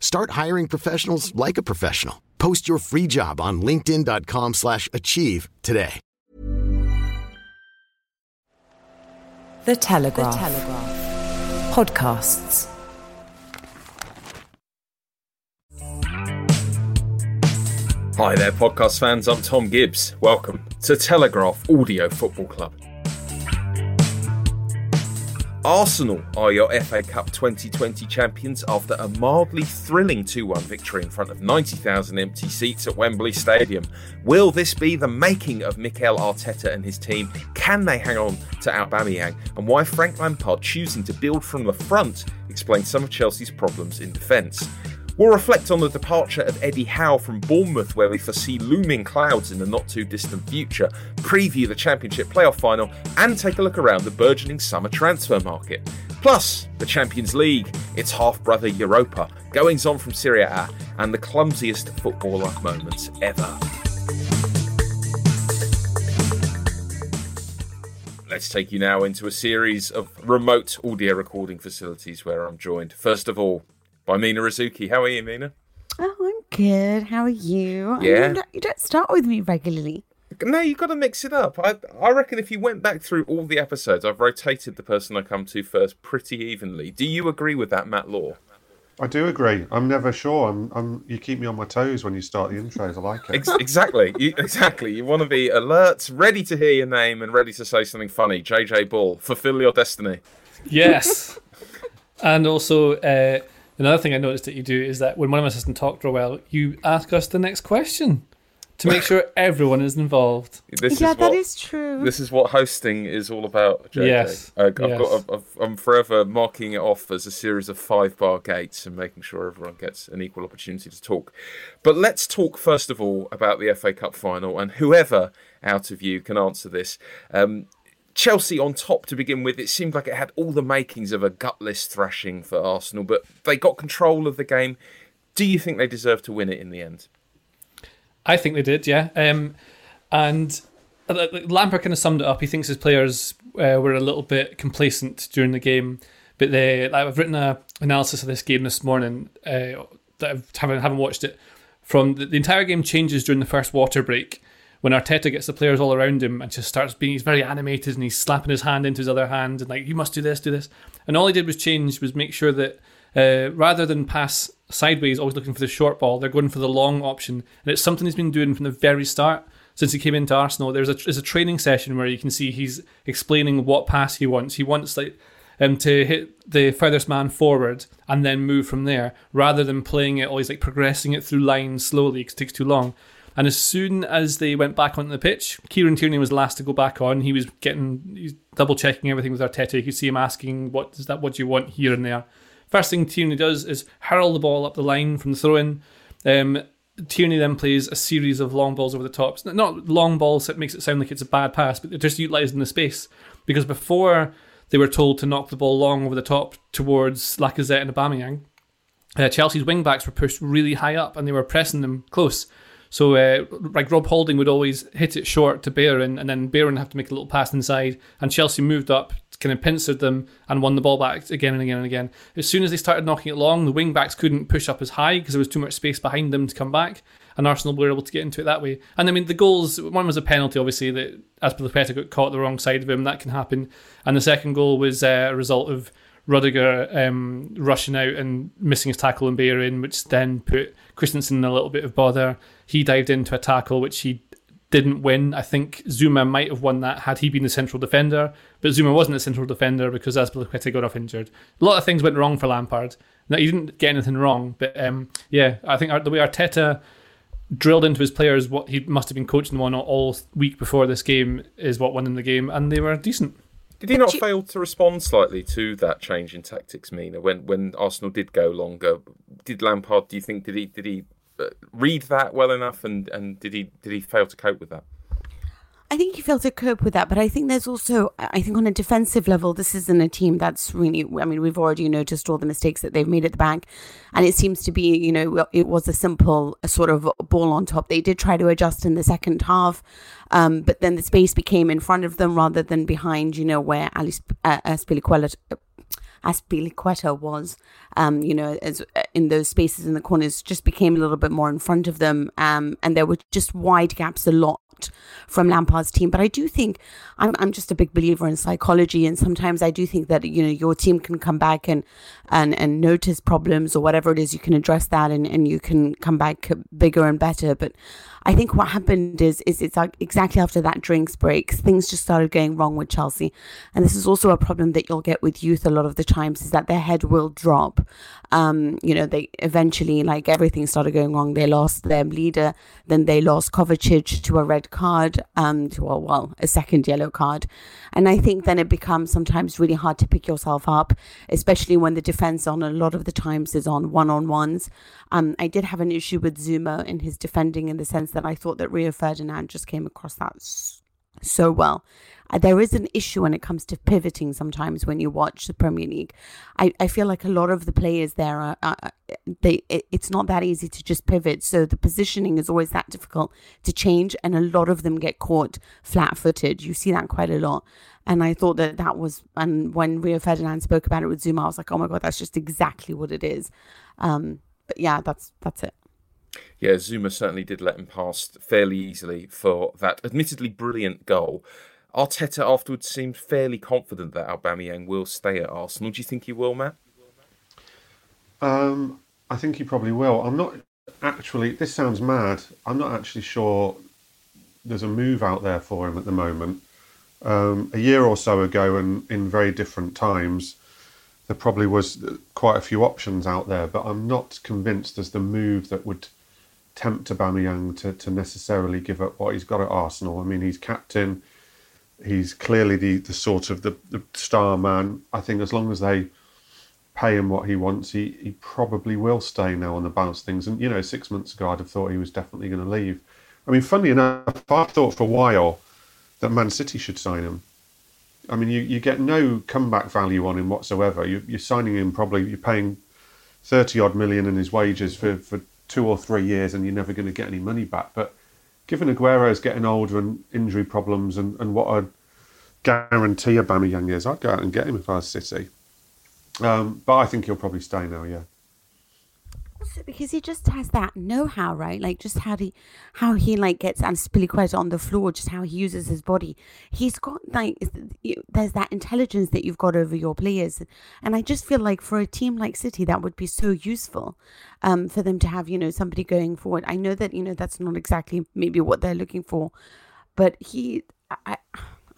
Start hiring professionals like a professional. Post your free job on linkedin.com/achieve slash achieve today. The Telegraph. The Telegraph. Podcasts. Hi there, podcast fans. I'm Tom Gibbs. Welcome to Telegraph Audio Football Club. Arsenal are your FA Cup 2020 champions after a mildly thrilling 2 1 victory in front of 90,000 empty seats at Wembley Stadium. Will this be the making of Mikel Arteta and his team? Can they hang on to Aubameyang? And why Frank Lampard choosing to build from the front explains some of Chelsea's problems in defence. We'll reflect on the departure of Eddie Howe from Bournemouth, where we foresee looming clouds in the not too distant future, preview the Championship playoff final, and take a look around the burgeoning summer transfer market. Plus, the Champions League, its half brother Europa, goings on from Serie A, and the clumsiest footballer moments ever. Let's take you now into a series of remote audio recording facilities where I'm joined, first of all, by Mina Rzouki. How are you, Mina? Oh, I'm good. How are you? Yeah. I mean, you don't start with me regularly. No, you've got to mix it up. I, I reckon if you went back through all the episodes, I've rotated the person I come to first pretty evenly. Do you agree with that, Matt Law? I do agree. I'm never sure. I'm, I'm. You keep me on my toes when you start the intros. I like it. Ex- exactly. You, exactly. You want to be alert, ready to hear your name, and ready to say something funny. JJ Bull, fulfill your destiny. Yes. and also, uh, another thing I noticed that you do is that when one of us my assistants talk for a while, you ask us the next question to make sure everyone is involved. This yeah, is that what, is true. This is what hosting is all about, JJ. Yes, Uh, I've yes. got, I've, I'm forever marking it off as a series of five bar gates and making sure everyone gets an equal opportunity to talk. But let's talk first of all about the FA Cup final, and whoever out of you can answer this. Um, Chelsea on top to begin with. It seemed like it had all the makings of a gutless thrashing for Arsenal, but they got control of the game. Do you think they deserve to win it in the end? I think they did, yeah. Um, and uh, Lampard kind of summed it up. He thinks his players uh, were a little bit complacent during the game, but they. I've written an analysis of this game this morning uh, that I haven't haven't watched it. From the, the entire game changes during the first water break when Arteta gets the players all around him and just starts being. He's very animated and he's slapping his hand into his other hand and like you must do this, do this. And all he did was change was make sure that uh, rather than pass sideways, always looking for the short ball, they're going for the long option. And it's something he's been doing from the very start since he came into Arsenal. There's a there's a training session where you can see he's explaining what pass he wants. He wants like um, to hit the furthest man forward and then move from there, rather than playing it always like progressing it through lines slowly because it takes too long. And as soon as they went back onto the pitch, Kieran Tierney was last to go back on. He was getting, he's double checking everything with Arteta. You could see him asking, "What is that? What do you want here and there?" First thing Tierney does is hurl the ball up the line from the throw in. Um, Tierney then plays a series of long balls over the tops. Not long balls that makes it sound like it's a bad pass, but they're just utilising the space. Because before they were told to knock the ball long over the top towards Lacazette and Aubameyang, uh, Chelsea's wing backs were pushed really high up and they were pressing them close. So, uh, like Rob Holding would always hit it short to Bellerin, and then Bellerin have to make a little pass inside, and Chelsea moved up, kind of pincered them, and won the ball back again and again and again. As soon as they started knocking it long, the wing backs couldn't push up as high because there was too much space behind them to come back, and Arsenal were able to get into it that way. And I mean, the goals one was a penalty, obviously, that as Azpilicueta got caught the wrong side of him, that can happen, and the second goal was uh, a result of Rudiger um, rushing out and missing his tackle and Bellerin, which then put Christensen in a little bit of bother. He dived into a tackle which he didn't win. I think Zouma might have won that had he been the central defender, but Zouma wasn't the central defender because Azpilicueta got off injured. A lot of things went wrong for Lampard. Now, he didn't get anything wrong, but um, yeah, I think the way Arteta drilled into his players what he must have been coaching them on all week before this game is what won them the game, and they were decent. Did he not fail to respond slightly to that change in tactics, Mina? When when Arsenal did go longer, did Lampard? Do you think did he did he read that well enough, and, and did he did he fail to cope with that? I think he failed to cope with that, but I think there's also, I think on a defensive level, this isn't a team that's really, I mean, we've already noticed all the mistakes that they've made at the back. And it seems to be, you know, it was a simple sort of ball on top. They did try to adjust in the second half, um, but then the space became in front of them rather than behind, you know, where Alice uh, Azpilicueta, Azpilicueta was, um, you know, as in those spaces in the corners, just became a little bit more in front of them, um, and there were just wide gaps a lot from Lampard's team. But I do think I'm I'm just a big believer in psychology, and sometimes I do think that you know your team can come back and and and notice problems or whatever it is, you can address that and and you can come back bigger and better. But I think what happened is is it's like exactly after that drinks break, things just started going wrong with Chelsea, and this is also a problem that you'll get with youth a lot of the times is that their head will drop. Um, you know, they eventually like everything started going wrong. They lost their leader, then they lost Kovacic to a red card, um, to a, well a second yellow card, and I think then it becomes sometimes really hard to pick yourself up, especially when the defense on a lot of the times is on one on ones. Um, I did have an issue with Zouma in his defending in the sense that I thought that Rio Ferdinand just came across that so well. Uh, there is an issue when it comes to pivoting sometimes when you watch the Premier League. I, I feel like a lot of the players there are, uh, they it, it's not that easy to just pivot. So the positioning is always that difficult to change, and a lot of them get caught flat-footed. You see that quite a lot. And I thought that that was, and when Rio Ferdinand spoke about it with Zouma, I was like, oh my god, that's just exactly what it is. Um, but yeah, that's that's it. Yeah, Zouma certainly did let him pass fairly easily for that admittedly brilliant goal. Arteta afterwards seemed fairly confident that Aubameyang will stay at Arsenal. Do you think he will, Matt? Um, I think he probably will. I'm not actually. This sounds mad. I'm not actually sure. There's a move out there for him at the moment. Um, a year or so ago, and in very different times, there probably was quite a few options out there, but I'm not convinced there's the move that would tempt Aubameyang to, to necessarily give up what he's got at Arsenal. I mean, he's captain. He's clearly the, the sort of the, the star man. I think as long as they pay him what he wants, he, he probably will stay now on the balance things. And, you know, six months ago, I'd have thought he was definitely going to leave. I mean, funny enough, I thought for a while that Man City should sign him. I mean, you, you get no comeback value on him whatsoever. You, you're signing him probably, you're paying 30 odd million in his wages for, for two or three years and you're never going to get any money back. But given Aguero's getting older and injury problems and, and what a guarantee young is, I'd go out and get him if I was City. Um, but I think he'll probably stay now, yeah also because he just has that know-how, right? Like just how he, how he like gets Azpilicueta on the floor, just how he uses his body. He's got like there's that intelligence that you've got over your players, and I just feel like for a team like City, that would be so useful, um, for them to have you know somebody going forward. I know that you know that's not exactly maybe what they're looking for, but he, I.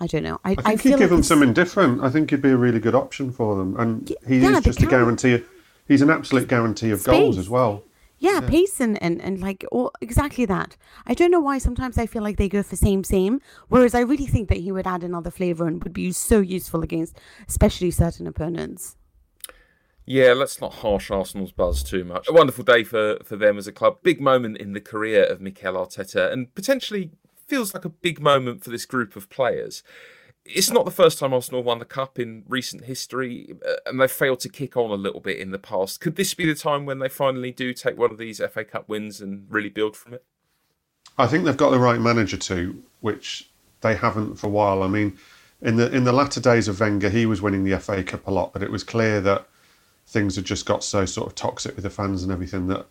I don't know. I, I think I he'd give like them something different. I think he'd be a really good option for them, and he yeah, is just a guarantee he's an absolute guarantee of Space. goals as well. Yeah, yeah, pace and, and, and like all, exactly that. I don't know why sometimes I feel like they go for same same, whereas I really think that he would add another flavour and would be so useful against especially certain opponents. Yeah, let's not harsh Arsenal's buzz too much. A wonderful day for, for them as a club. Big moment in the career of Mikel Arteta, and potentially feels like a big moment for this group of players it's not the first time Arsenal won the cup in recent history, uh, and they've failed to kick on a little bit in the past. Could this be the time when they finally do take one of these FA Cup wins and really build from it? I think they've got the right manager to, which they haven't for a while. I mean, in the in the latter days of Wenger, he was winning the FA Cup a lot, but it was clear that things had just got so sort of toxic with the fans and everything that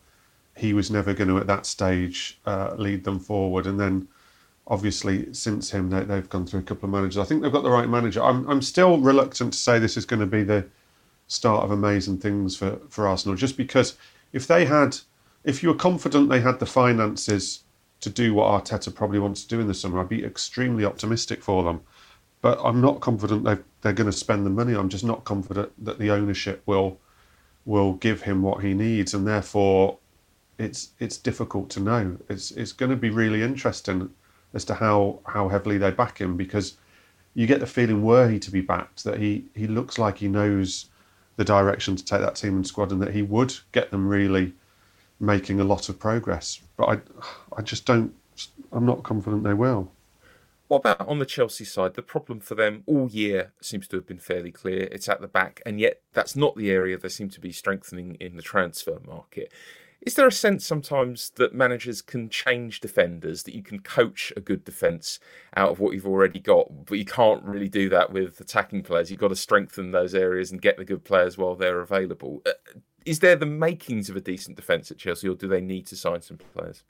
he was never going to at that stage uh, lead them forward. And then obviously since him they, have gone through a couple of managers. I think they've got the right manager. I'm I'm still reluctant to say this is going to be the start of amazing things for, for Arsenal, just because if they had, if you were confident they had the finances to do what Arteta probably wants to do in the summer. I'd be extremely optimistic for them, but I'm not confident they they're going to spend the money. I'm just not confident that the ownership will will give him what he needs, and therefore it's it's difficult to know. It's it's going to be really interesting as to how how heavily they back him because you get the feeling were he to be backed that he he looks like he knows the direction to take that team and squad and that he would get them really making a lot of progress. But I I just don't I'm not confident they will. What about on the Chelsea side? The problem for them all year seems to have been fairly clear. It's at the back, and yet that's not the area they seem to be strengthening in the transfer market. Is there a sense sometimes that managers can change defenders, that you can coach a good defence out of what you've already got, but you can't really do that with attacking players? You've got to strengthen those areas and get the good players while they're available. Uh, is there the makings of a decent defence at Chelsea, or do they need to sign some players?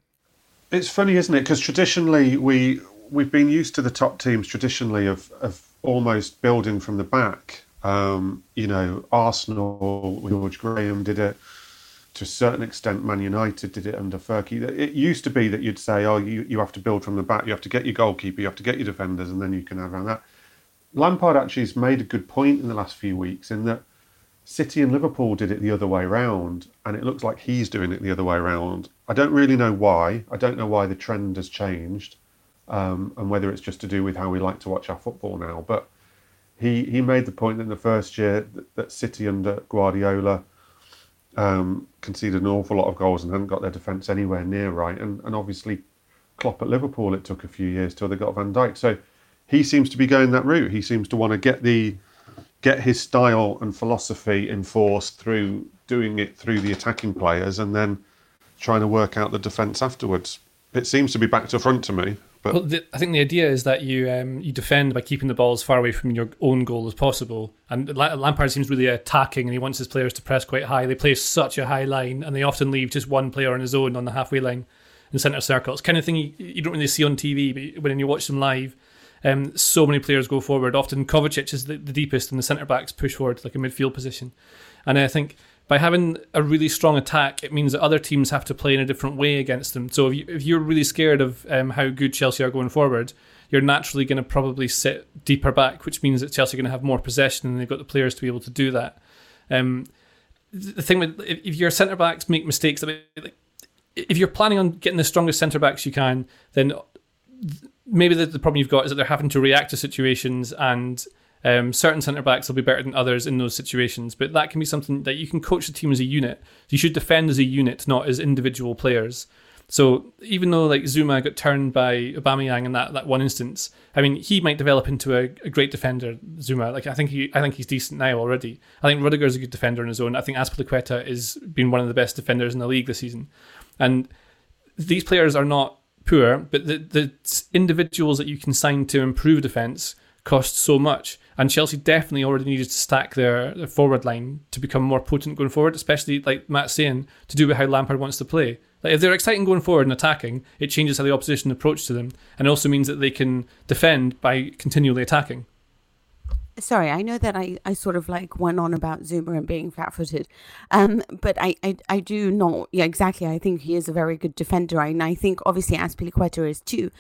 It's funny, isn't it? Because traditionally we we've been used to the top teams traditionally of of almost building from the back. Um, you know, Arsenal, George Graham did it to a certain extent, Man United did it under Fergie. It used to be that you'd say, oh, you, you have to build from the back, you have to get your goalkeeper, you have to get your defenders, and then you can have around that. Lampard actually has made a good point in the last few weeks in that City and Liverpool did it the other way round, and it looks like he's doing it the other way round. I don't really know why. I don't know why the trend has changed, um, and whether it's just to do with how we like to watch our football now. But he he made the point in the first year that, that City under Guardiola um, conceded an awful lot of goals and hadn't got their defence anywhere near right. And, and obviously, Klopp at Liverpool, it took a few years till they got Van Dijk. So he seems to be going that route. He seems to want to get the get his style and philosophy enforced through doing it through the attacking players and then trying to work out the defence afterwards. It seems to be back to front to me. But well, the, I think the idea is that you um, you defend by keeping the ball as far away from your own goal as possible. And Lampard seems really attacking, and he wants his players to press quite high. They play such a high line, and they often leave just one player on his own on the halfway line in centre circle. It's kind of thing you, you don't really see on TV, but when you watch them live, um, so many players go forward. Often Kovacic is the, the deepest, and the centre backs push forward like a midfield position. And I think by having a really strong attack, it means that other teams have to play in a different way against them. So if, you, if you're really scared of um, how good Chelsea are going forward, you're naturally going to probably sit deeper back, which means that Chelsea are going to have more possession and they've got the players to be able to do that. Um, the thing with if, your centre backs make mistakes, if you're planning on getting the strongest centre backs you can, then maybe the problem you've got is that they're having to react to situations and um, certain centre backs will be better than others in those situations, but that can be something that you can coach the team as a unit. You should defend as a unit, not as individual players. So even though like Zouma got turned by Aubameyang in that, that one instance, I mean he might develop into a, a great defender. Zouma, like I think he I think he's decent now already. I think Rudiger's a good defender on his own. I think Azpilicueta has been one of the best defenders in the league this season, and these players are not poor, but the the individuals that you can sign to improve defense cost so much. And Chelsea definitely already needed to stack their, their forward line to become more potent going forward, especially like Matt's saying, to do with how Lampard wants to play. Like if they're exciting going forward and attacking, it changes how the opposition approach to them, and also means that they can defend by continually attacking sorry, I know that I, I sort of like went on about Zouma and being flat footed. Um, but I, I, I do not, yeah, exactly. I think he is a very good defender. And I think obviously Azpilicueta is too.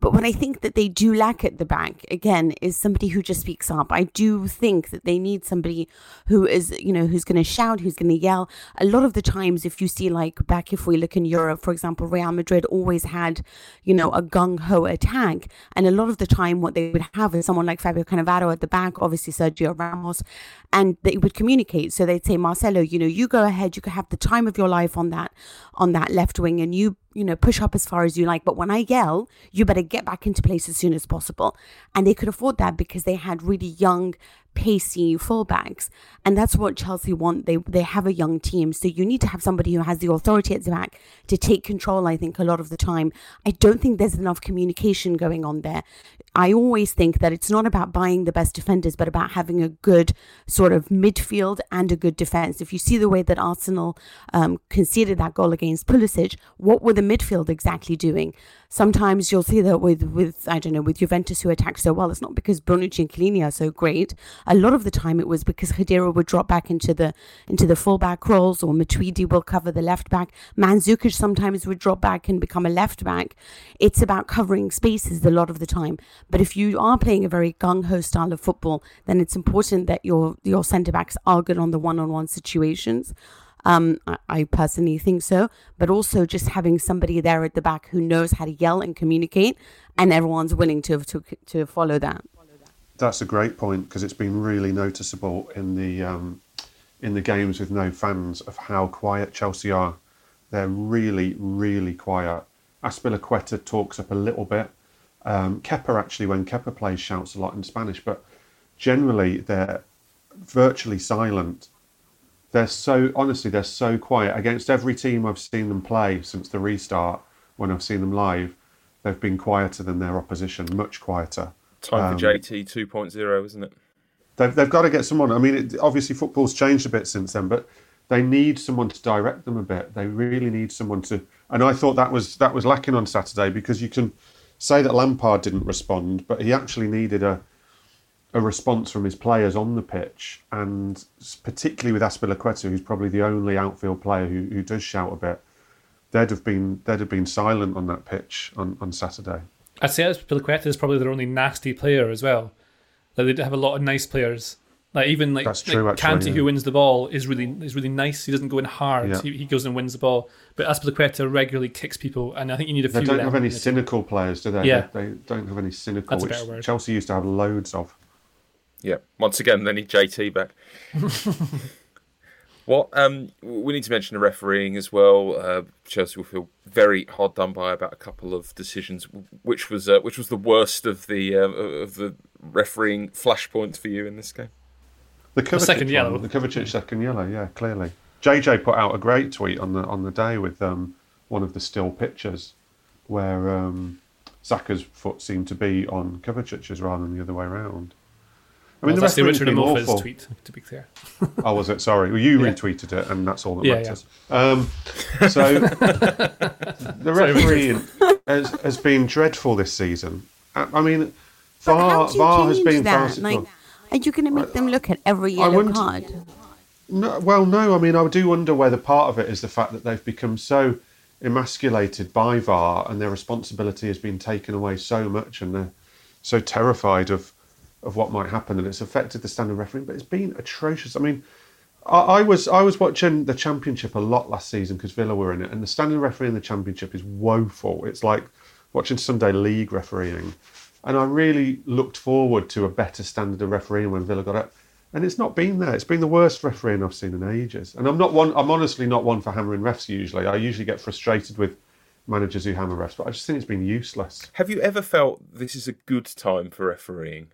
But what I think that they do lack at the back, again, is somebody who just speaks up. I do think that they need somebody who is, you know, who's going to shout, who's going to yell. A lot of the times, if you see like back, if we look in Europe, for example, Real Madrid always had, you know, a gung ho attack. And a lot of the time, what they would have is someone like Fabio Cannavaro at the back obviously Sergio Ramos, and they would communicate. So they'd say, Marcelo, you know, you go ahead, you could have the time of your life on that on that left wing, and you you know push up as far as you like. But when I yell, you better get back into place as soon as possible. And they could afford that because they had really young pacey fullbacks. And that's what Chelsea want. They they have a young team. So you need to have somebody who has the authority at the back to take control, I think, a lot of the time. I don't think there's enough communication going on there. I always think that it's not about buying the best defenders, but about having a good sort of midfield and a good defense. If you see the way that Arsenal um, conceded that goal against Pulisic, what were the midfield exactly doing? Sometimes you'll see that with, with I don't know, with Juventus who attack so well, it's not because Bonucci and Chiellini are so great. A lot of the time it was because Khedira would drop back into the into the fullback roles or Matuidi will cover the left back. Mandzukic sometimes would drop back and become a left back. It's about covering spaces a lot of the time. But if you are playing a very gung-ho style of football, then it's important that your your centre backs are good on the one-on-one situations. Um, I, personally think so, but also just having somebody there at the back who knows how to yell and communicate, and everyone's willing to to to follow that. That's a great point because it's been really noticeable in the um, in the games with no fans of how quiet Chelsea are. They're really, really quiet. Azpilicueta talks up a little bit. Um, Kepa actually, when Kepa plays, shouts a lot in Spanish, but generally they're virtually silent they're so honestly they're so quiet against every team I've seen them play since the restart. When I've seen them live, they've been quieter than their opposition, much quieter. Time um, for JT 2.0, isn't it? They've, they've got to get someone. I mean, it, obviously football's changed a bit since then, but they need someone to direct them a bit. They really need someone to. And I thought that was that was lacking on Saturday because you can say that Lampard didn't respond, but he actually needed a a response from his players on the pitch, and particularly with Azpilicueta, who's probably the only outfield player who, who does shout a bit, they'd have been they'd have been silent on that pitch on, on Saturday. I'd say Azpilicueta is probably their only nasty player as well. Like they have a lot of nice players. Like even like, That's true, like actually, Kante, yeah. who wins the ball, is really is really nice. He doesn't go in hard. Yeah. He, he goes and wins the ball. But Azpilicueta regularly kicks people, and I think you need a few. They don't have any cynical players, do they? Yeah. They, they don't have any cynical, That's which. Chelsea used to have loads of. Yeah. Once again, they need JT back. what? Um, we need to mention the refereeing as well. Uh, Chelsea will feel very hard done by about a couple of decisions, which was uh, which was the worst of the uh, of the refereeing flashpoints for you in this game. The Kovacic second one, yellow. The Kovacic second yellow, yeah, clearly. JJ put out a great tweet on the on the day with um, one of the still pictures where um, Saka's foot seemed to be on Kovacic's rather than the other way around. I mean, Well, the that's the referee's Richard been Amofa's awful. tweet, to be clear. Oh, was it? Sorry. Well, you Yeah. retweeted it, and that's all that Yeah, matters. Um, so the referee has, has been dreadful this season. I, I mean, But VAR, how do you VAR has change been that? far- Like, are you going to make them look at every yellow wouldn't- card? No, well, no. I mean, I do wonder whether part of it is the fact that they've become so emasculated by VAR, and their responsibility has been taken away so much, and they're so terrified of of what might happen, and it's affected the standard refereeing. But it's been atrocious. I mean, I, I was I was watching the championship a lot last season because Villa were in it, and the standard refereeing in the championship is woeful. It's like watching Sunday league refereeing, and I really looked forward to a better standard of refereeing when Villa got up. And it's not been there. It's been the worst refereeing I've seen in ages. And I'm not one. I'm honestly not one for hammering refs. Usually, I usually get frustrated with managers who hammer refs, but I just think it's been useless. Have you ever felt this is a good time for refereeing?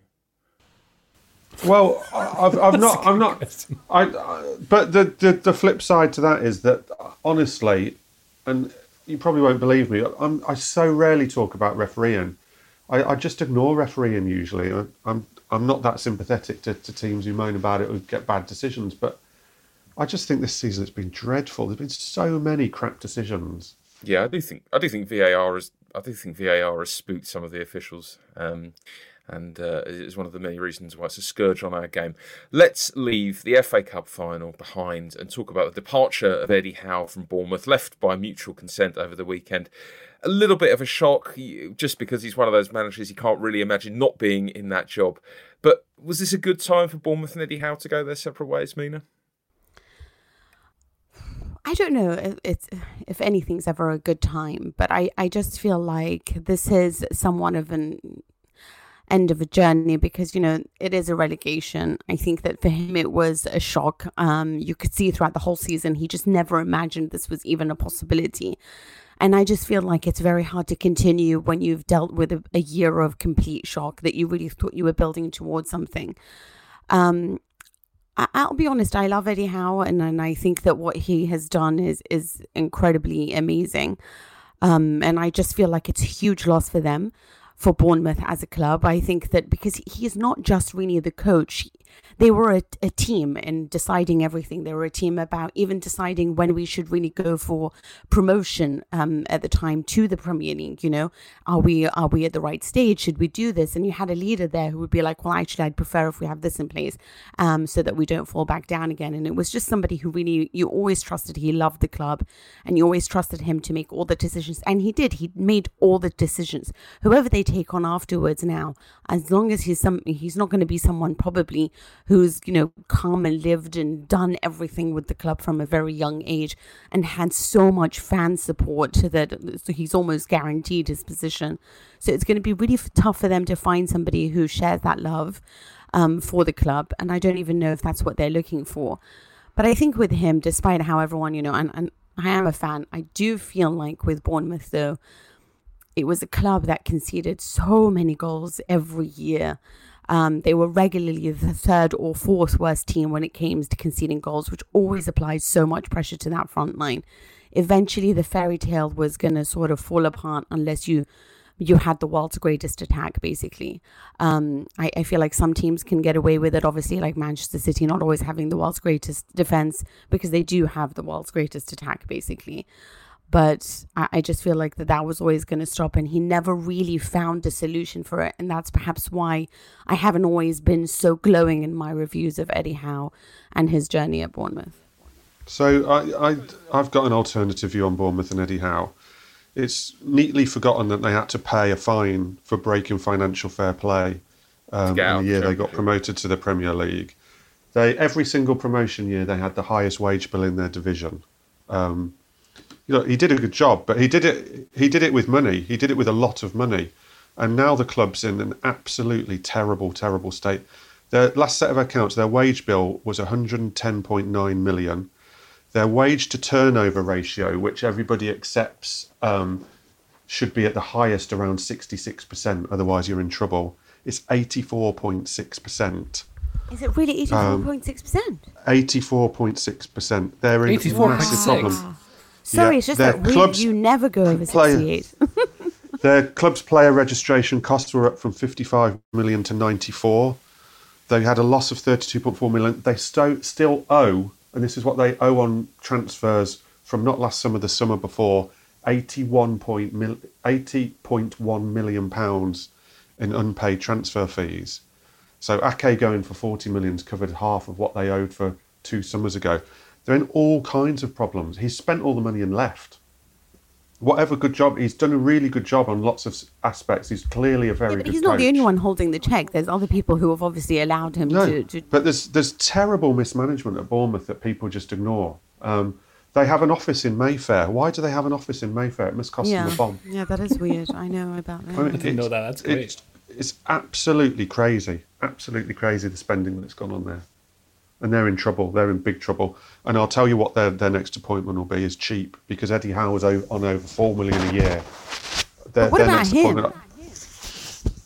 Well, I- I've, I've not. I'm not. I, I. But the, the the flip side to that is that honestly, and you probably won't believe me. I'm. I so rarely talk about refereeing. I, I just ignore refereeing usually. I, I'm. I'm not that sympathetic to, to teams who moan about it or get bad decisions, but I just think this season it's been dreadful. There's been so many crap decisions. Yeah, I do think I do think VAR has I do think VAR has spooked some of the officials, um, and uh, is one of the many reasons why it's a scourge on our game. Let's leave the FA Cup final behind and talk about the departure of Eddie Howe from Bournemouth, left by mutual consent over the weekend. A little bit of a shock, just because he's one of those managers you can't really imagine not being in that job. But was this a good time for Bournemouth and Eddie Howe to go their separate ways, Mina? I don't know if it's if anything's ever a good time, but I, I just feel like this is somewhat of an end of a journey because you know it is a relegation. I think that for him it was a shock. Um, you could see throughout the whole season he just never imagined this was even a possibility, and I just feel like it's very hard to continue when you've dealt with a, a year of complete shock that you really thought you were building towards something. Um, I- I'll be honest, I love Eddie Howe, and, and I think that what he has done is is incredibly amazing. Um, and I just feel like it's a huge loss for them, for Bournemouth as a club. I think that because he is not just really the coach, they were a, a team in deciding everything. They were a team about even deciding when we should really go for promotion um, at the time to the Premier League. You know, are we are we at the right stage? Should we do this? And you had a leader there who would be like, well, actually, I'd prefer if we have this in place, um, so that we don't fall back down again. And it was just somebody who really you always trusted. He loved the club, and you always trusted him to make all the decisions, and he did. He made all the decisions. Whoever they take on afterwards now, as long as he's some, he's not going to be someone probably who's you know come and lived and done everything with the club from a very young age and had so much fan support that so he's almost guaranteed his position. So it's going to be really tough for them to find somebody who shares that love um, for the club, and I don't even know if that's what they're looking for. But I think with him, despite how everyone, you know, and, and I am a fan, I do feel like with Bournemouth, though, it was a club that conceded so many goals every year. Um, they were regularly the third or fourth worst team when it came to conceding goals, which always applied so much pressure to that front line. Eventually, the fairy tale was going to sort of fall apart unless you you had the world's greatest attack, basically. Um, I, I feel like some teams can get away with it, obviously, like Manchester City not always having the world's greatest defense because they do have the world's greatest attack, basically. But I, I just feel like that that was always going to stop, and he never really found a solution for it. And that's perhaps why I haven't always been so glowing in my reviews of Eddie Howe and his journey at Bournemouth. So I, I, I've got an alternative view on Bournemouth and Eddie Howe. It's neatly forgotten that they had to pay a fine for breaking financial fair play um, in the year they got promoted to the Premier League. They every single promotion year they had the highest wage bill in their division. Um, you know, he did a good job, but he did it. He did it with money. He did it with a lot of money, and now the club's in an absolutely terrible, terrible state. Their last set of accounts, their wage bill was 110.9 million. Their wage to turnover ratio, which everybody accepts um, should be at the highest around 66%, otherwise you're in trouble, It's 84.6%. Is it really 84.6%? Um, 84.6%. They're in 84. massive problem. Sorry, yeah, it's just that clubs, we, you never go over 68. their club's player registration costs were up from 55 million to 94. They had a loss of 32.4 million. They sto- still owe and this is what they owe on transfers from not last summer, the summer before, 80.1 million pounds in unpaid transfer fees. So Ake going for 40 million covered half of what they owed for two summers ago. They're in all kinds of problems. He's spent all the money and left whatever good job he's done a really good job on lots of aspects he's clearly a very yeah, but good he's not coach. the only one holding the check there's other people who have obviously allowed him no, to, to, but there's there's terrible mismanagement at bournemouth that people just ignore um, they have an office in Mayfair. Why do they have an office in Mayfair? It must cost yeah. them a bomb. Yeah, that is weird. I know about that. I, mean, I didn't know that. That's great. It's, it's absolutely crazy. Absolutely crazy the spending that's gone on there and they're in trouble. They're in big trouble. And I'll tell you what their, their next appointment will be is cheap because Eddie Howe is on over four million a year. Their, what about him?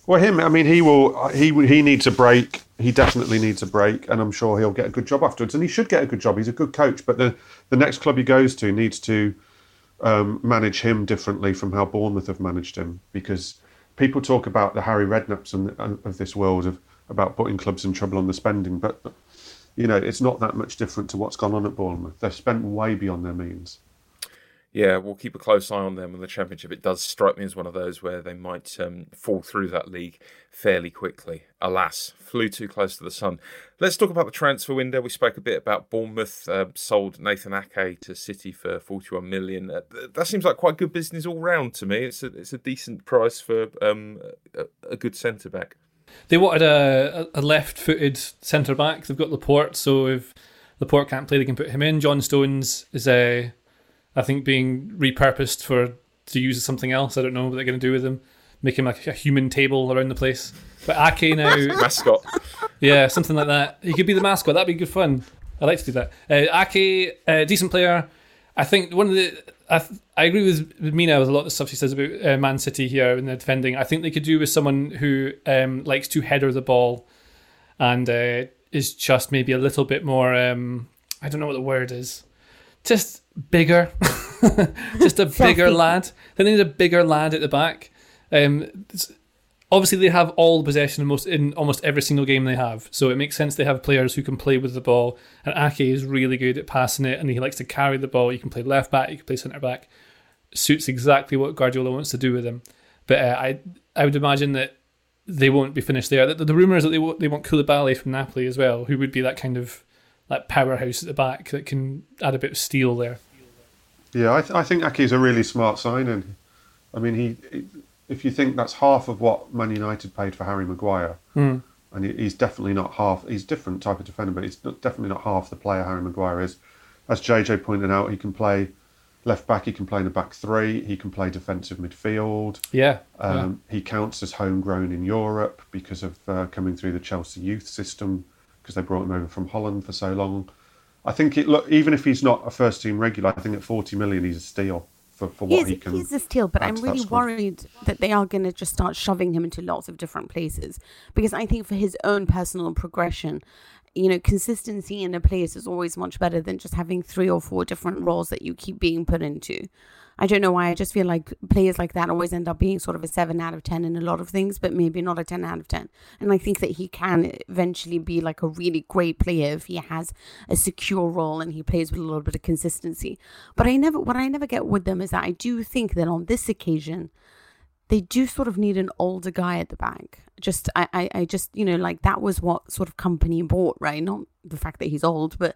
Well, him. I mean, he will. He he needs a break. He definitely needs a break, and I'm sure he'll get a good job afterwards. And he should get a good job. He's a good coach, but the the next club he goes to needs to um, manage him differently from how Bournemouth have managed him because people talk about the Harry Redknapps of this world of about putting clubs in trouble on the spending, but you know, it's not that much different to what's gone on at Bournemouth. They've spent way beyond their means. Yeah, we'll keep a close eye on them in the Championship. It does strike me as one of those where they might um, fall through that league fairly quickly. Alas, flew too close to the sun. Let's talk about the transfer window. We spoke a bit about Bournemouth uh, sold Nathan Ake to City for 41 million. Uh, that seems like quite good business all round to me. It's a it's a decent price for um, a, a good centre back. They wanted a, a left-footed centre back. They've got Laporte, so if Laporte can't play, they can put him in. John Stones is, uh, I think, being repurposed for to use as something else. I don't know what they're going to do with him. Make him like a human table around the place. But Ake now mascot. Yeah, something like that. He could be the mascot. That'd be good fun. I like to do that. Uh, Ake, uh, decent player. I think one of the I, I agree with, with Mina with a lot of the stuff she says about uh, Man City here in the defending. I think they could do with someone who um, likes to header the ball and uh, is just maybe a little bit more. Um, I don't know what the word is. Just bigger, just a bigger lad. They need a bigger lad at the back. Um, obviously they have all the possession in most in almost every single game they have. So it makes sense they have players who can play with the ball. And Ake is really good at passing it, and he likes to carry the ball. You can play left back, you can play centre back. Suits exactly what Guardiola wants to do with him. But uh, I I would imagine that they won't be finished there. The, the rumor is that they want, they want Koulibaly from Napoli as well, who would be that kind of like powerhouse at the back that can add a bit of steel there. Yeah, I, th- I think Ake is a really smart signing. I mean, he if you think that's half of what Man United paid for Harry Maguire, mm. and he's definitely not half. He's different type of defender, but he's definitely not half the player Harry Maguire is. As JJ pointed out, he can play left back. He can play in the back three. He can play defensive midfield. Yeah, um, yeah. he counts as homegrown in Europe because of uh, coming through the Chelsea youth system because they brought him over from Holland for so long. I think it look even if he's not a first team regular, I think at forty million he's a steal for, for what he's, he can. He's a steal, but I'm really worried that they are going to just start shoving him into lots of different places because I think for his own personal progression, you know, consistency in a place is always much better than just having three or four different roles that you keep being put into. I don't know why. I just feel like players like that always end up being sort of a seven out of 10 in a lot of things, but maybe not a 10 out of 10. And I think that he can eventually be like a really great player if he has a secure role and he plays with a little bit of consistency. But I never, what I never get with them is that I do think that on this occasion, they do sort of need an older guy at the back. Just, I, I, I just, you know, like that was what sort of Kompany bought, right? Not the fact that he's old, but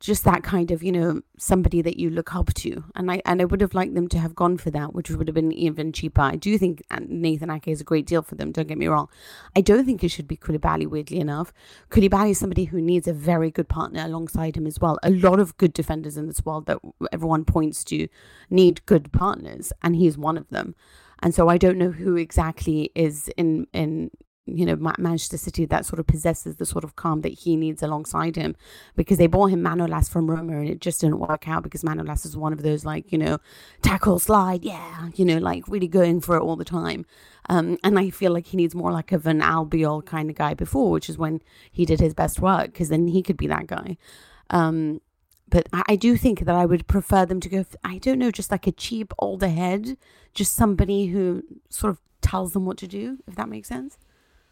just that kind of you know somebody that you look up to. And i and i would have liked them to have gone for that which would have been even cheaper. I do think nathan ake is a great deal for them don't get me wrong. I don't think it should be Koulibaly weirdly enough. Koulibaly is somebody who needs a very good partner alongside him as well. A lot of good defenders in this world that everyone points to need good partners and he's one of them. And so I don't know who exactly is in in you know, Manchester City that sort of possesses the sort of calm that he needs alongside him because they bought him Manolas from Roma and it just didn't work out because Manolas is one of those like, you know, tackle, slide, yeah, you know, like really going for it all the time. Um, and I feel like he needs more like of an Albiol kind of guy before, which is when he did his best work because then he could be that guy. Um, but I, I do think that I would prefer them to go, I don't know, just like a cheap older head, just somebody who sort of tells them what to do, if that makes sense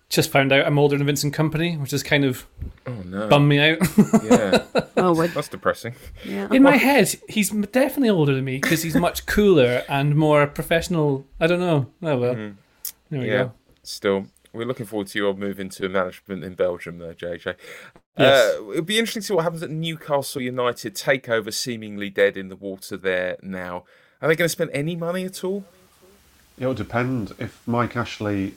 just found out I'm older than Vincent Kompany, which is kind of oh, no. bummed me out. yeah. oh, what? That's depressing. Yeah. In my head, he's definitely older than me because he's much cooler and more professional. I don't know. Oh well. Mm. There we yeah. go. Still, we're looking forward to your move into management in Belgium, there, JJ. Yes. Uh, it'll be interesting to see what happens at Newcastle United. Takeover seemingly dead in the water there now. Are they going to spend any money at all? It'll depend. If Mike Ashley uh,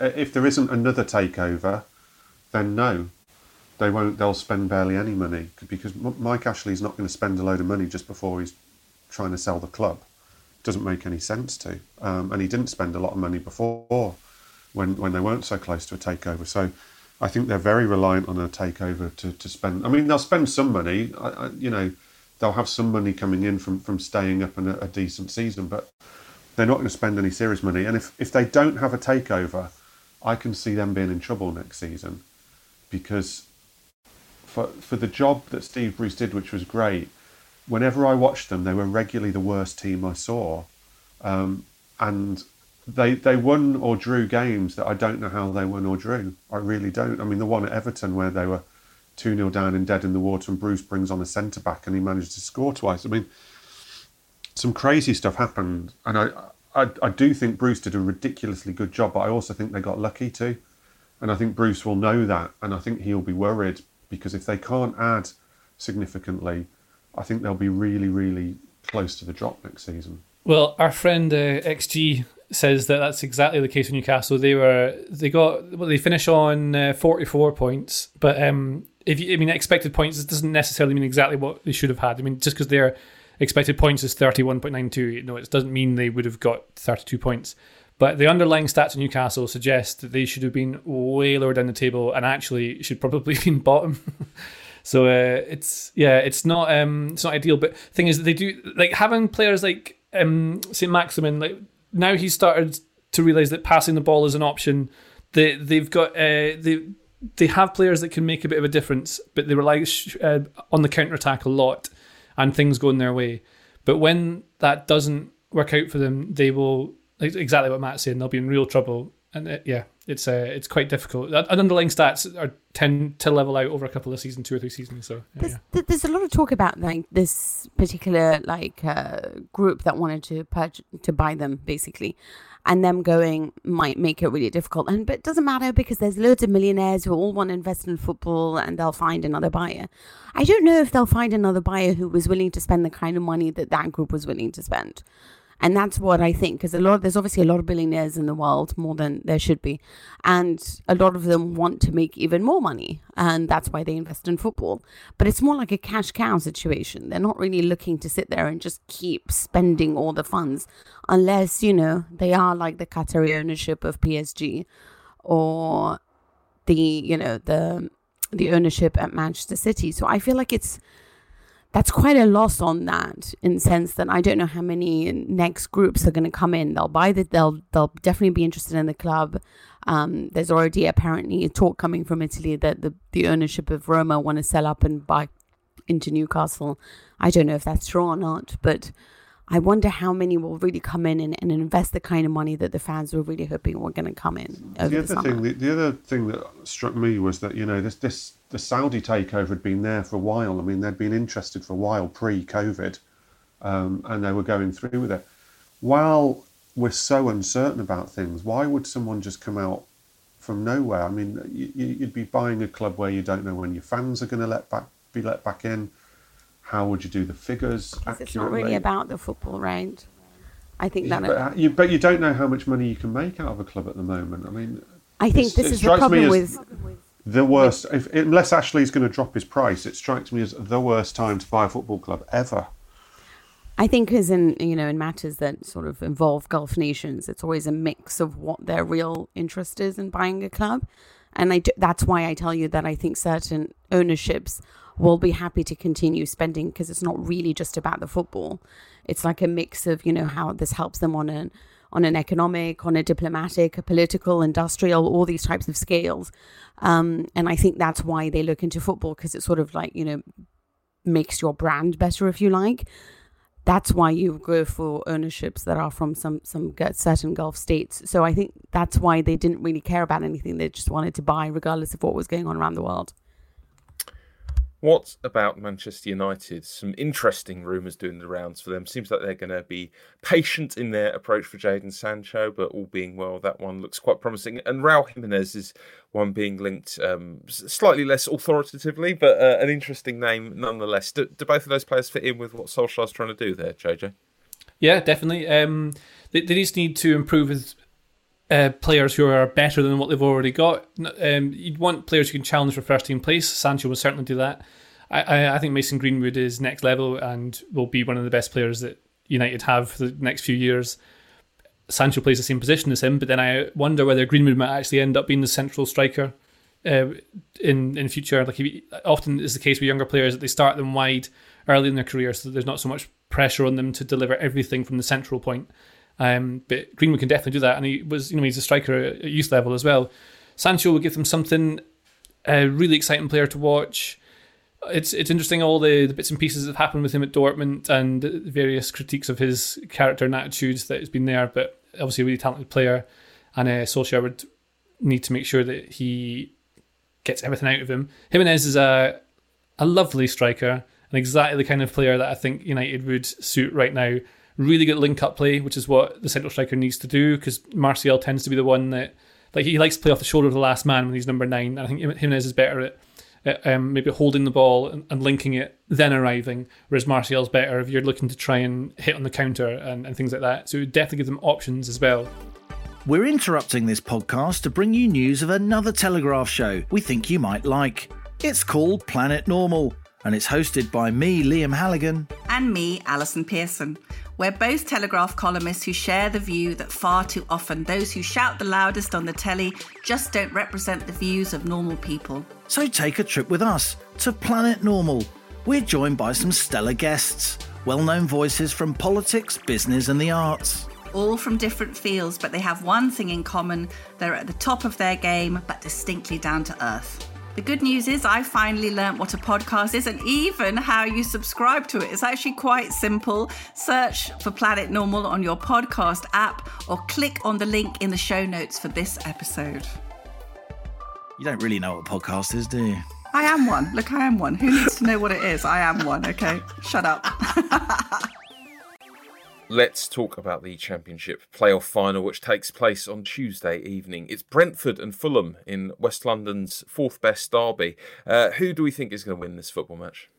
if there isn't another takeover, then no, they won't. They'll spend barely any money because Mike Ashley's not going to spend a load of money just before he's trying to sell the club. It doesn't make any sense to, um, and he didn't spend a lot of money before when when they weren't so close to a takeover. So. I think they're very reliant on a takeover to, to spend. I mean, they'll spend some money. I, I, you know, they'll have some money coming in from, from staying up in a, a decent season, but they're not going to spend any serious money. And if, if they don't have a takeover, I can see them being in trouble next season because for for the job that Steve Bruce did, which was great, whenever I watched them, they were regularly the worst team I saw, um, and they they won or drew games that I don't know how they won or drew. I really don't. I mean, the one at Everton where they were two 0 down and dead in the water, and Bruce brings on a centre back and he managed to score twice. I mean, some crazy stuff happened, and I I, I do think Bruce did a ridiculously good job, but I also think they got lucky too. And I think Bruce will know that, and I think he'll be worried because if they can't add significantly, I think they'll be really, really close to the drop next season. Well, our friend uh, XG says that that's exactly the case with Newcastle. They were they got well, they finish on uh, forty four points, but um, if you, I mean expected points, it doesn't necessarily mean exactly what they should have had. I mean, just because they're expected points is 31.92. No, it doesn't mean they would have got 32 points. But the underlying stats in Newcastle suggest that they should have been way lower down the table and actually should probably have been bottom. so uh, it's yeah, it's not um, it's not ideal. But thing is, they do like having players like um, Saint Maximin. Like now, he's started to realize that passing the ball is an option. They they've got uh, they they have players that can make a bit of a difference, but they rely uh, on the counter attack a lot and things going their way. But when that doesn't work out for them, they will exactly what Matt's saying. They'll be in real trouble. and it, yeah, it's uh, it's quite difficult. And underlying stats are tend to level out over a couple of seasons, two or three seasons. So yeah, There's, there's a lot of talk about like this particular like uh, group that wanted to purchase to buy them basically, and them going might make it really difficult. And but it doesn't matter because there's loads of millionaires who all want to invest in football, and they'll find another buyer. I don't know if they'll find another buyer who was willing to spend the kind of money that that group was willing to spend. And that's what I think, because a lot there's obviously a lot of billionaires in the world, more than there should be, and a lot of them want to make even more money, and that's why they invest in football. But it's more like a cash cow situation. They're not really looking to sit there and just keep spending all the funds, unless you know they are like the Qatari ownership of PSG, or the you know the the ownership at Manchester City. So I feel like it's that's quite a loss on that in sense that I don't know how many next groups are going to come in. They'll buy the they'll they'll definitely be interested in the club. Um, there's already apparently a talk coming from Italy that the the ownership of Roma want to sell up and buy into Newcastle. I don't know if that's true or not, but I wonder how many will really come in and, and invest the kind of money that the fans were really hoping were going to come in the the, other summer. thing, the, the other thing that struck me was that you know this this the Saudi takeover had been there for a while. I mean, they'd been interested for a while pre-COVID, um, and they were going through with it. While we're so uncertain about things, why would someone just come out from nowhere? I mean, you, you- you'd be buying a club where you don't know when your fans are going to let back be let back in. How would you do the figures accurately? it's not really about the football, right? I think that but, uh, you, but you don't know how much money you can make out of a club at the moment. I mean, I think this is the strikes me problem as- with the worst. If, unless Ashley's going to drop his price, it strikes me as the worst time to buy a football club ever. I think as in you know in matters that sort of involve Gulf nations, it's always a mix of what their real interest is in buying a club, and I do, that's why I tell you that I think certain ownerships will be happy to continue spending because it's not really just about the football. It's like a mix of you know how this helps them on an on an economic, on a diplomatic, a political, industrial, all these types of scales, um, and I think that's why they look into football because it's sort of like you know makes your brand better if you like that's why you go for ownerships that are from some some certain Gulf states. So I think that's why they didn't really care about anything. They just wanted to buy, regardless of what was going on around the world. What about Manchester United? Some interesting rumours doing the rounds for them. Seems like they're going to be patient in their approach for Jadon Sancho, but all being well, that one looks quite promising. And Raul Jimenez is one being linked um, slightly less authoritatively, but uh, an interesting name nonetheless. Do, do both of those players fit in with what Solskjaer's trying to do there, JJ? Yeah, definitely. Um, they, they just need to improve with uh, players who are better than what they've already got. Um, you'd want players who can challenge for first team place. Sancho will certainly do that. I, I, I think Mason Greenwood is next level and will be one of the best players that United have for the next few years. Sancho plays the same position as him, but then I wonder whether Greenwood might actually end up being the central striker uh, in in future. Like he, often is the case with younger players that they start them wide early in their career, so there's not so much pressure on them to deliver everything from the central point. Um, but Greenwood can definitely do that, and he was you know he's a striker at youth level as well. Sancho will give them something a really exciting player to watch. It's it's interesting all the, the bits and pieces that have happened with him at Dortmund and various critiques of his character and attitudes that has been there. But obviously, a really talented player, and uh, Solskjaer would need to make sure that he gets everything out of him. Jimenez is a a lovely striker and exactly the kind of player that I think United would suit right now. Really good link up play, which is what the central striker needs to do because Martial tends to be the one that like he likes to play off the shoulder of the last man when he's number nine. And I think Jimenez is better at, at um, maybe holding the ball and, and linking it, then arriving. Whereas Martial's better if you're looking to try and hit on the counter and, and things like that. So it would definitely give them options as well. We're interrupting this podcast to bring you news of another Telegraph show we think you might like. It's called Planet Normal, and it's hosted by me, Liam Halligan. and me, Allison Pearson. We're both Telegraph columnists who share the view that far too often those who shout the loudest on the telly just don't represent the views of normal people. So take a trip with us to Planet Normal. We're joined by some stellar guests, well known voices from politics, business, and the arts. All from different fields, but they have one thing in common they're at the top of their game, but distinctly down to earth. The good news is I finally learnt what a podcast is and even how you subscribe to it. It's actually quite simple. Search for Planet Normal on your podcast app or click on the link in the show notes for this episode. You don't really know what a podcast is, do you? I am one. Look, I am one. Who needs to know what it is? I am one, okay? Shut up. Let's talk about the Championship playoff final, which takes place on Tuesday evening. It's Brentford and Fulham in West London's fourth best derby. Uh, who do we think is going to win this football match?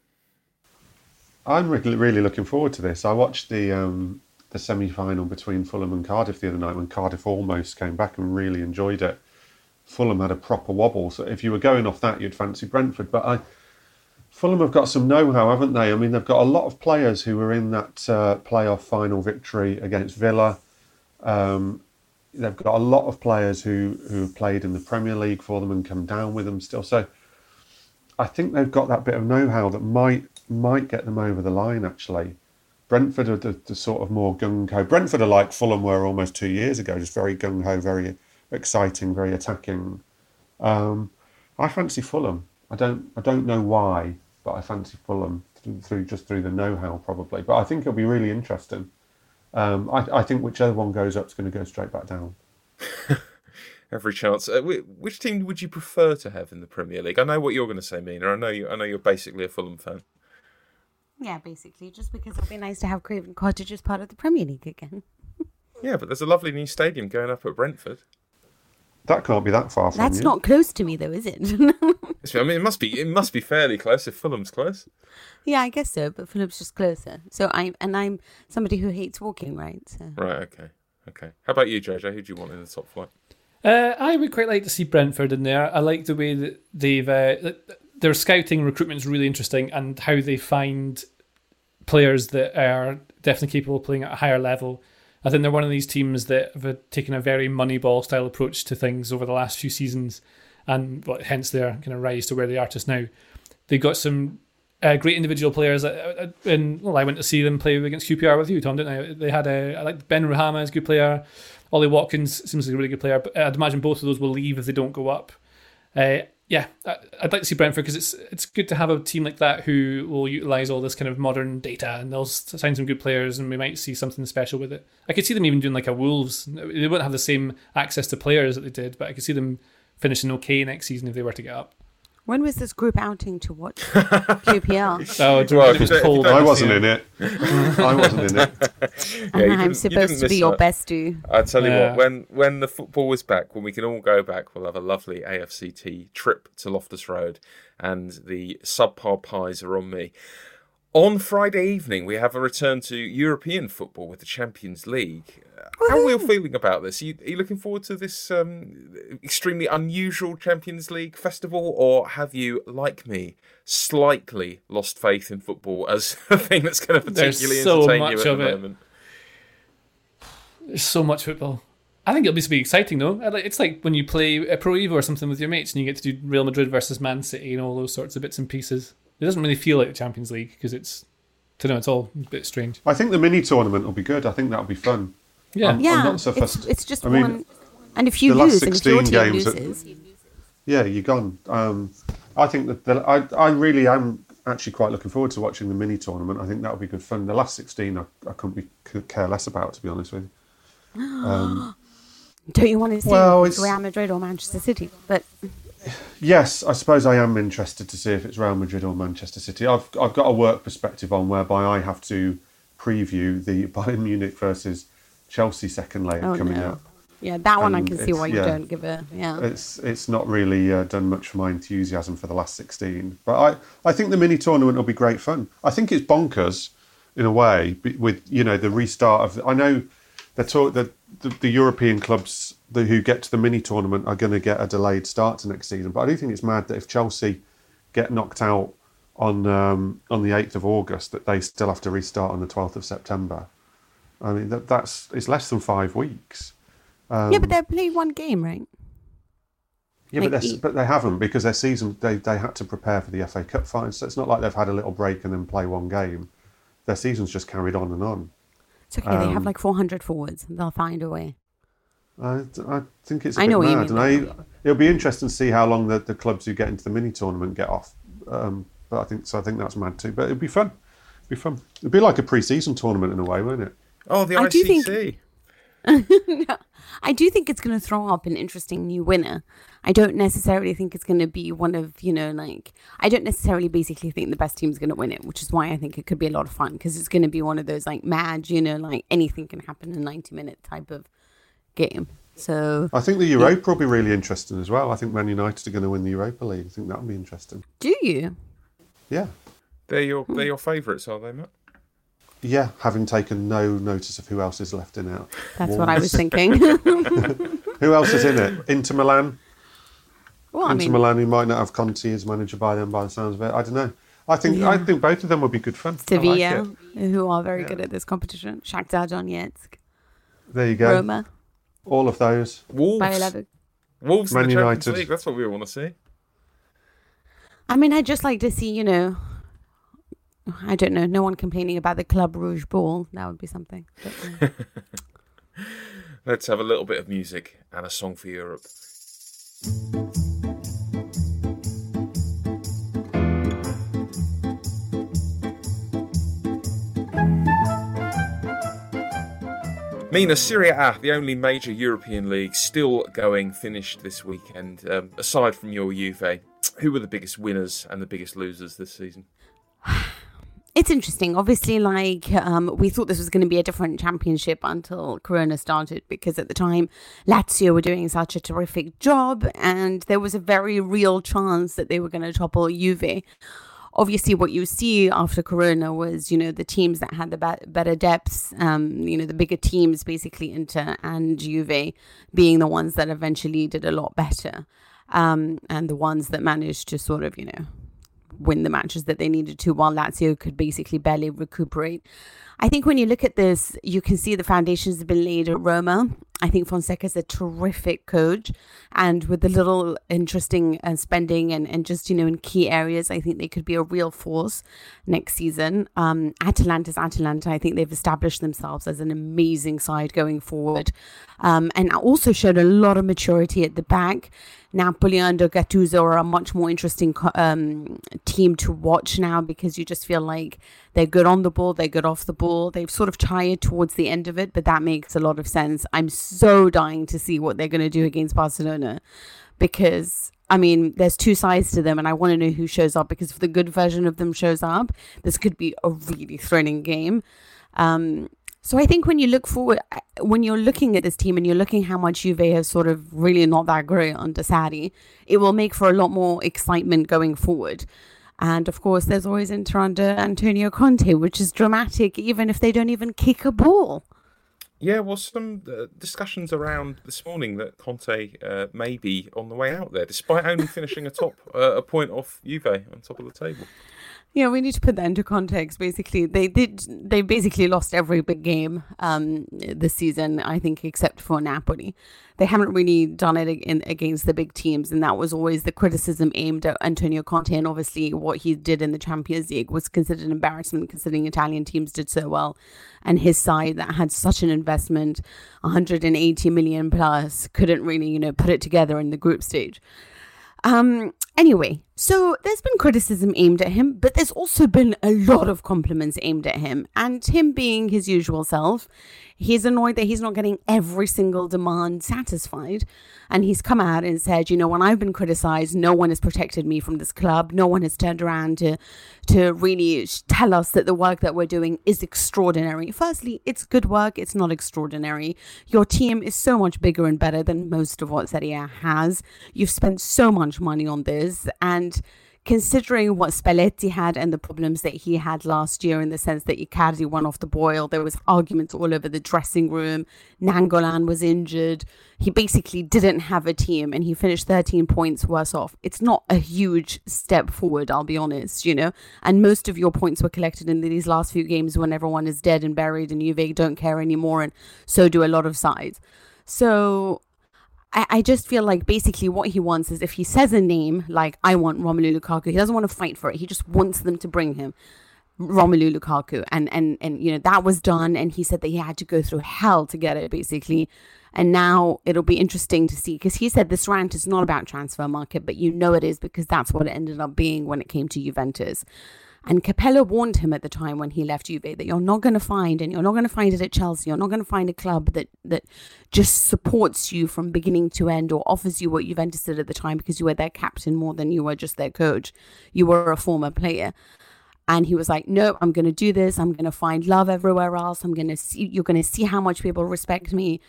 I'm really, looking forward to this. I watched the um, the semi final between Fulham and Cardiff the other night when Cardiff almost came back and really enjoyed it. Fulham had a proper wobble, so if you were going off that, you'd fancy Brentford. But I Fulham have got some know-how, haven't they? I mean, they've got a lot of players who were in that uh, playoff final victory against Villa. Um, they've got a lot of players who who played in the Premier League for them and come down with them still. So I think they've got that bit of know-how that might might get them over the line. Actually, Brentford are the, the sort of more gung ho. Brentford are like Fulham were almost two years ago, just very gung ho, very exciting, very attacking. Um, I fancy Fulham. I don't I don't know why but I fancy Fulham through, through just through the know-how probably. But I think it'll be really interesting. Um, I, I, think whichever one goes up is going to go straight back down. Every chance. Uh, which team would you prefer to have in the Premier League? I know what you're going to say, Mina. I know you. I know you're basically a Fulham fan. Yeah, basically, just because it'd be nice to have Craven Cottage as part of the Premier League again. yeah, but there's a lovely new stadium going up at Brentford. That can't be that far from That's you. not close to me, though, is it? I mean, it must be. It must be fairly close if Fulham's close. Yeah, I guess so. But Fulham's just closer. So I'm, and I'm somebody who hates walking, right? So. Right. Okay. Okay. How about you, JJ? Who do you want in the top flight? Uh, I would quite like to see Brentford in there. I like the way that they've uh, their scouting recruitment is really interesting, and how they find players that are definitely capable of playing at a higher level. I think they're one of these teams that have taken a very Moneyball style approach to things over the last few seasons, and hence their kind of rise to where they are just now. They've got some uh, great individual players, uh, uh, and well, I went to see them play against QPR with you, Tom, didn't I? They had a I like Benrahma is a good player. Ollie Watkins seems like a really good player, but I'd imagine both of those will leave if they don't go up. Uh, yeah, I'd like to see Brentford because it's it's good to have a team like that who will utilize all this kind of modern data and they'll sign some good players and we might see something special with it. I could see them even doing like a Wolves. They wouldn't have the same access to players that they did, but I could see them finishing okay next season if they were to get up. When was this group outing to watch QPR? oh, well, it was cold. I wasn't in it. I wasn't in it. yeah, I'm supposed to be your best dude. I tell you yeah. what, when when the football is back, when we can all go back, we'll have a lovely AFCT trip to Loftus Road, and the subpar pies are on me. On Friday evening, we have a return to European football with the Champions League. How are you feeling about this? Are you, are you looking forward to this um, extremely unusual Champions League festival, or have you, like me, slightly lost faith in football as a thing that's going to particularly so entertain you at the it. moment? There's so much football. I think it'll be, be exciting though. It's like when you play a Pro Evo or something with your mates and you get to do Real Madrid versus Man City and all those sorts of bits and pieces. It doesn't really feel like the Champions League because it's, to know, it's all a bit strange. I think the mini tournament will be good. I think that'll be fun. Yeah, I'm, yeah. I'm not so it's, it's, just I mean, one. And if you the lose, last 16 and if your team loses, yeah, you're gone. Um, I think that the, I, I really am actually quite looking forward to watching the mini tournament. I think that'll be good fun. The last 16, I, I couldn't be, could care less about, to be honest with you. Um, Don't you want to see well, Real Madrid or Manchester City? But yes, I suppose I am interested to see if it's Real Madrid or Manchester City. I've I've got a work perspective on whereby I have to preview the Bayern Munich versus Chelsea second leg oh, coming no. Yeah, that one and I can see why you yeah, don't give it. yeah. It's it's not really uh, done much for my enthusiasm for the last sixteen, but I I think the mini tournament will be great fun. I think it's bonkers in a way with you know the restart of. I know they talk that the, the, European clubs the, who get to the mini tournament are going to get a delayed start to next season, but I do think it's mad that if Chelsea get knocked out on um, on the eighth of August, that they still have to restart on the twelfth of September. I mean, that, that's it's less than five weeks. Um, yeah, but they're playing one game, right? Yeah, like, but, but they haven't because their season they, they had to prepare for the FA Cup final. So it's not like they've had a little break and then play one game. Their season's just carried on and on. It's okay. Um, they have um, like 400 forwards. They'll find a way. I, I think it's a I bit know mad. and I, it'll be interesting to see how long the, the clubs who get into the mini tournament get off. Um, but I think so. I think that's mad too. But it'd be fun. It'd be fun. It'd be like a pre-season tournament in a way, wouldn't it? Oh, the I do ICC. think- no, I do think it's going to throw up an interesting new winner. I don't necessarily think it's going to be one of, you know, like, I don't necessarily basically think the best team's going to win it, which is why I think it could be a lot of fun because it's going to be one of those, like, mad, you know, like anything can happen in 90 minute type of game. So, I think the Europa will be really interesting as well. I think Man United are going to win the Europa League. I think that'll be interesting. do you? Yeah. They're your hmm. they're your favourites, are they, Matt? Yeah, having taken no notice of who else is left in it. That's what I was thinking. Who else is in it? Inter Milan. well, I Inter mean, Milan, who might not have Conte as manager by then, by the sounds of it. I don't know. I think I think both of them would be good fun. I like Sevilla, who are very good at this competition. Shakhtar Donetsk, There you go. Roma, All of those. Wolves. Bayer Leverkusen. Wolves in Man the Champions United. League. That's what we want to see. I mean, I'd just like to see, you know, I don't know, no one complaining about the Club Rouge ball. That would be something. Let's have a little bit of music and a song for Europe. Mina, Serie A, the only major European league still going, finished this weekend. Um, aside from your Juve, who were the biggest winners and the biggest losers this season? it's interesting. Obviously, like, um, we thought this was going to be a different championship until Corona started because at the time, Lazio were doing such a terrific job and there was a very real chance that they were going to topple Juve. Obviously what you see after corona was you know the teams that had the be- better depths um you know the bigger teams basically inter and juve being the ones that eventually did a lot better um and the ones that managed to sort of you know win the matches that they needed to while lazio could basically barely recuperate I think when you look at this, you can see the foundations have been laid at Roma. I think Fonseca is a terrific coach, and with the little interesting uh, spending and, and just you know in key areas, I think they could be a real force next season. Um, Atalanta's Atalanta. I think they've established themselves as an amazing side going forward, um, and also showed a lot of maturity at the back. Napoli under Gattuso are a much more interesting um, team to watch now because you just feel like they're good on the ball, they're good off the ball. They've sort of tired towards the end of it, but that makes a lot of sense. I'm so dying to see what they're going to do against Barcelona because I mean, there's two sides to them, and I want to know who shows up because if the good version of them shows up, this could be a really thrilling game. Um, so I think when you look forward, when you're looking at this team and you're looking how much Juve has sort of really not that great under Sarri, it will make for a lot more excitement going forward. And of course, there's always Inter under Antonio Conte, which is dramatic, even if they don't even kick a ball. Yeah, well, some uh, discussions around this morning that Conte uh, may be on the way out there, despite only finishing a top uh, a point off Juve on top of the table. Yeah, we need to put that into context. Basically, they did. They basically lost every big game um, this season, I think, except for Napoli. They haven't really done it in, against the big teams, and that was always the criticism aimed at Antonio Conte. And obviously, what he did in the Champions League was considered an embarrassment, considering Italian teams did so well, and his side that had such an investment, 180 million plus, couldn't really, you know, put it together in the group stage. Um, anyway, so there's been criticism aimed at him, but there's also been a lot of compliments aimed at him. And him being his usual self, he's annoyed that he's not getting every single demand satisfied. And he's come out and said, you know, when I've been criticized, no one has protected me from this club. No one has turned around to to really tell us that the work that we're doing is extraordinary. Firstly, it's good work, it's not extraordinary. Your team is so much bigger and better than most of what Serie A has. You've spent so much money on this and considering what Spalletti had and the problems that he had last year in the sense that Icardi went off the boil, there was arguments all over the dressing room. Nainggolan was injured. He basically didn't have a team and he finished 13 points worse off. It's not a huge step forward, I'll be honest, you know. And most of your points were collected in these last few games when everyone is dead and buried and Juve don't care anymore and so do a lot of sides. So I, I just feel like basically what he wants is if he says a name like I want Romelu Lukaku, he doesn't want to fight for it. He just wants them to bring him Romelu Lukaku, and and and you know that was done, and he said that he had to go through hell to get it basically, And now it'll be interesting to see because he said this rant is not about transfer market, but you know it is because that's what it ended up being when it came to Juventus. And Capella warned him at the time when he left Juve that you're not going to find, and you're not going to find it at Chelsea. You're not going to find a club that that just supports you from beginning to end or offers you what Juventus did at the time because you were their captain more than you were just their coach. You were a former player. And he was like, "No, I'm going to do this. I'm going to find love everywhere else. I'm going to see. You're going to see how much people respect me."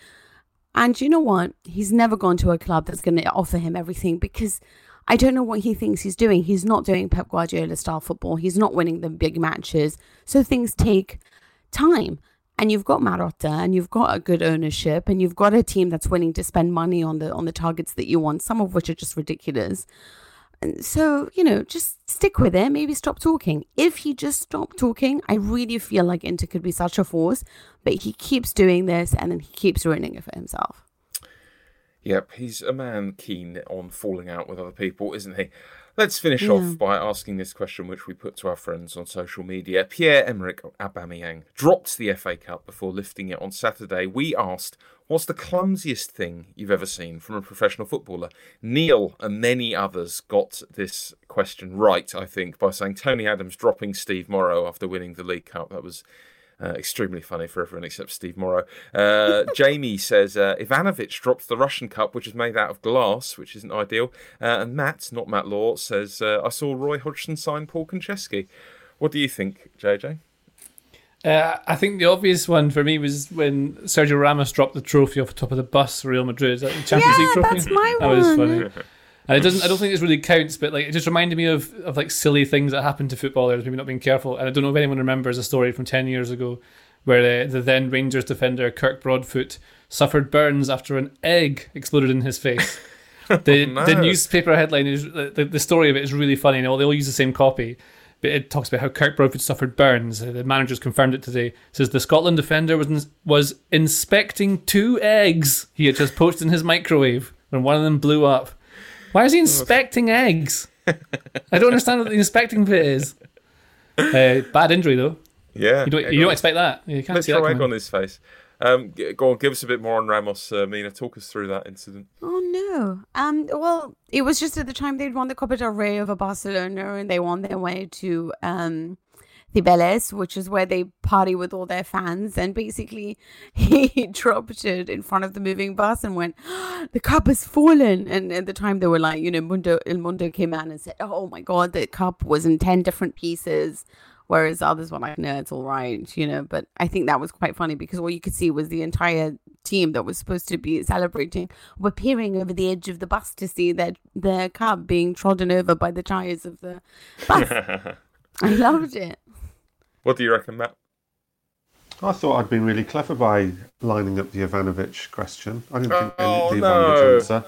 And you know what? He's never gone to a club that's going to offer him everything because I don't know what he thinks he's doing. He's not doing Pep Guardiola style football. He's not winning the big matches. So things take time. And you've got Marotta and you've got a good ownership and you've got a team that's willing to spend money on the on the targets that you want, some of which are just ridiculous. And so, you know, just stick with it. Maybe stop talking. If he just stopped talking, I really feel like Inter could be such a force. But he keeps doing this and then he keeps ruining it for himself. Yep, he's a man keen on falling out with other people, isn't he? Let's finish Yeah. off by asking this question, which we put to our friends on social media. Pierre Emerick Aubameyang dropped the FA Cup before lifting it on Saturday. We asked, "What's the clumsiest thing you've ever seen from a professional footballer?" Neil and many others got this question right, I think, by saying Tony Adams dropping Steve Morrow after winning the League Cup. That was uh, extremely funny for everyone except Steve Morrow. Uh, Jamie says uh, Ivanovic dropped the Russian cup, which is made out of glass, which isn't ideal. Uh, and Matt, not Matt Law, says uh, I saw Roy Hodgson sign Paul Konchesky. What do you think, JJ? Uh, I think the obvious one for me was when Sergio Ramos dropped the trophy off the top of the bus for Real Madrid, that Champions Yeah, League trophy. that's my that was one. funny. And it doesn't. I don't think this really counts, but like it just reminded me of, of like silly things that happen to footballers, maybe not being careful. And I don't know if anyone remembers a story from ten years ago where uh, the then Rangers defender Kirk Broadfoot suffered burns after an egg exploded in his face. The no. the newspaper headline is the, the story of it is really funny. And all they all use the same copy. But it talks about how Kirk Broadfoot suffered burns. The manager's confirmed it today. It says the Scotland defender was was inspecting two eggs he had just poached in his microwave when one of them blew up. Why is he inspecting eggs? I don't understand what the inspecting bit is. Uh, bad injury though. Yeah, You don't, you don't expect that. You can't see that egg coming. on his face. Um, go on, give us a bit more on Ramos, uh, Mina. Talk us through that incident. Oh no. Um. Well, it was just at the time they'd won the Copa del Rey over Barcelona, and they won their way to um, Cibeles, which is where they party with all their fans. And basically, he dropped it in front of the moving bus and went, "The cup has fallen." And at the time, they were like, you know, Mundo El Mundo came out and said, "Oh my god, the cup was in ten different pieces." Whereas others were like, no, it's all right, you know. But I think that was quite funny because all you could see was the entire team that was supposed to be celebrating were peering over the edge of the bus to see their their cab being trodden over by the tires of the bus. I loved it. What do you reckon, Matt? I thought I'd been really clever by lining up the Ivanovic question. I didn't think Oh, the no. Ivanovic answer.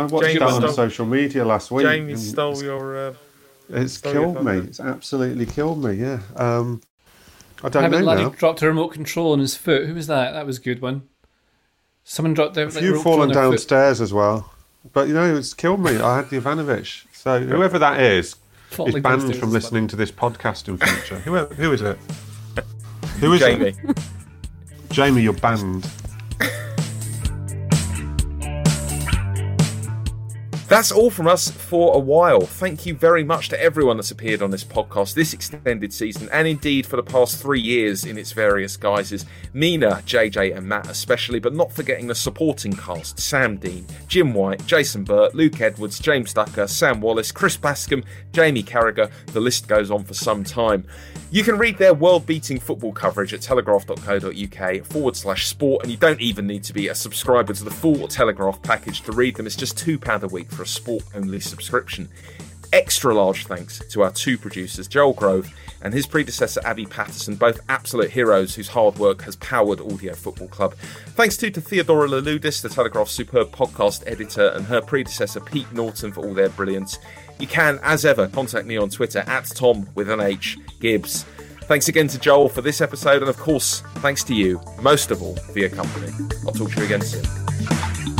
I watched Jamie that on social media last week. Jamie and stole it's- your. Uh, It's stole killed your me. It's absolutely killed me. Yeah. Um, I don't Haven't know Laddie now. dropped a remote control on his foot? Who was that? That was a good one. Someone dropped their A few fallen downstairs as well. But you know, it's killed me. I had the Ivanovic. So whoever that is Falling is banned from listening to this podcast in future. who, who is it? Who is Jamie. it? Jamie, you're banned. That's all from us for a while. Thank you very much to everyone that's appeared on this podcast this extended season, and indeed for the past three years in its various guises. Mina, JJ, and Matt especially, but not forgetting the supporting cast Sam Dean, Jim White, Jason Burt, Luke Edwards, James Ducker, Sam Wallace, Chris Bascombe, Jamie Carragher. The list goes on for some time. You can read their world beating football coverage at telegraph.co.uk forward slash sport, and you don't even need to be a subscriber to the full Telegraph package to read them. It's just £2 a week for a sport only subscription. Extra large thanks to our two producers, Joel Grove and his predecessor, Abby Patterson, both absolute heroes whose hard work has powered Audio Football Club. Thanks too to Theodora Louloudis, the Telegraph's superb podcast editor, and her predecessor, Pete Norton, for all their brilliance. You can, as ever, contact me on Twitter at Tom with an H Gibbs. Thanks again to Joel for this episode, and of course, thanks to you, most of all, for your company. I'll talk to you again soon.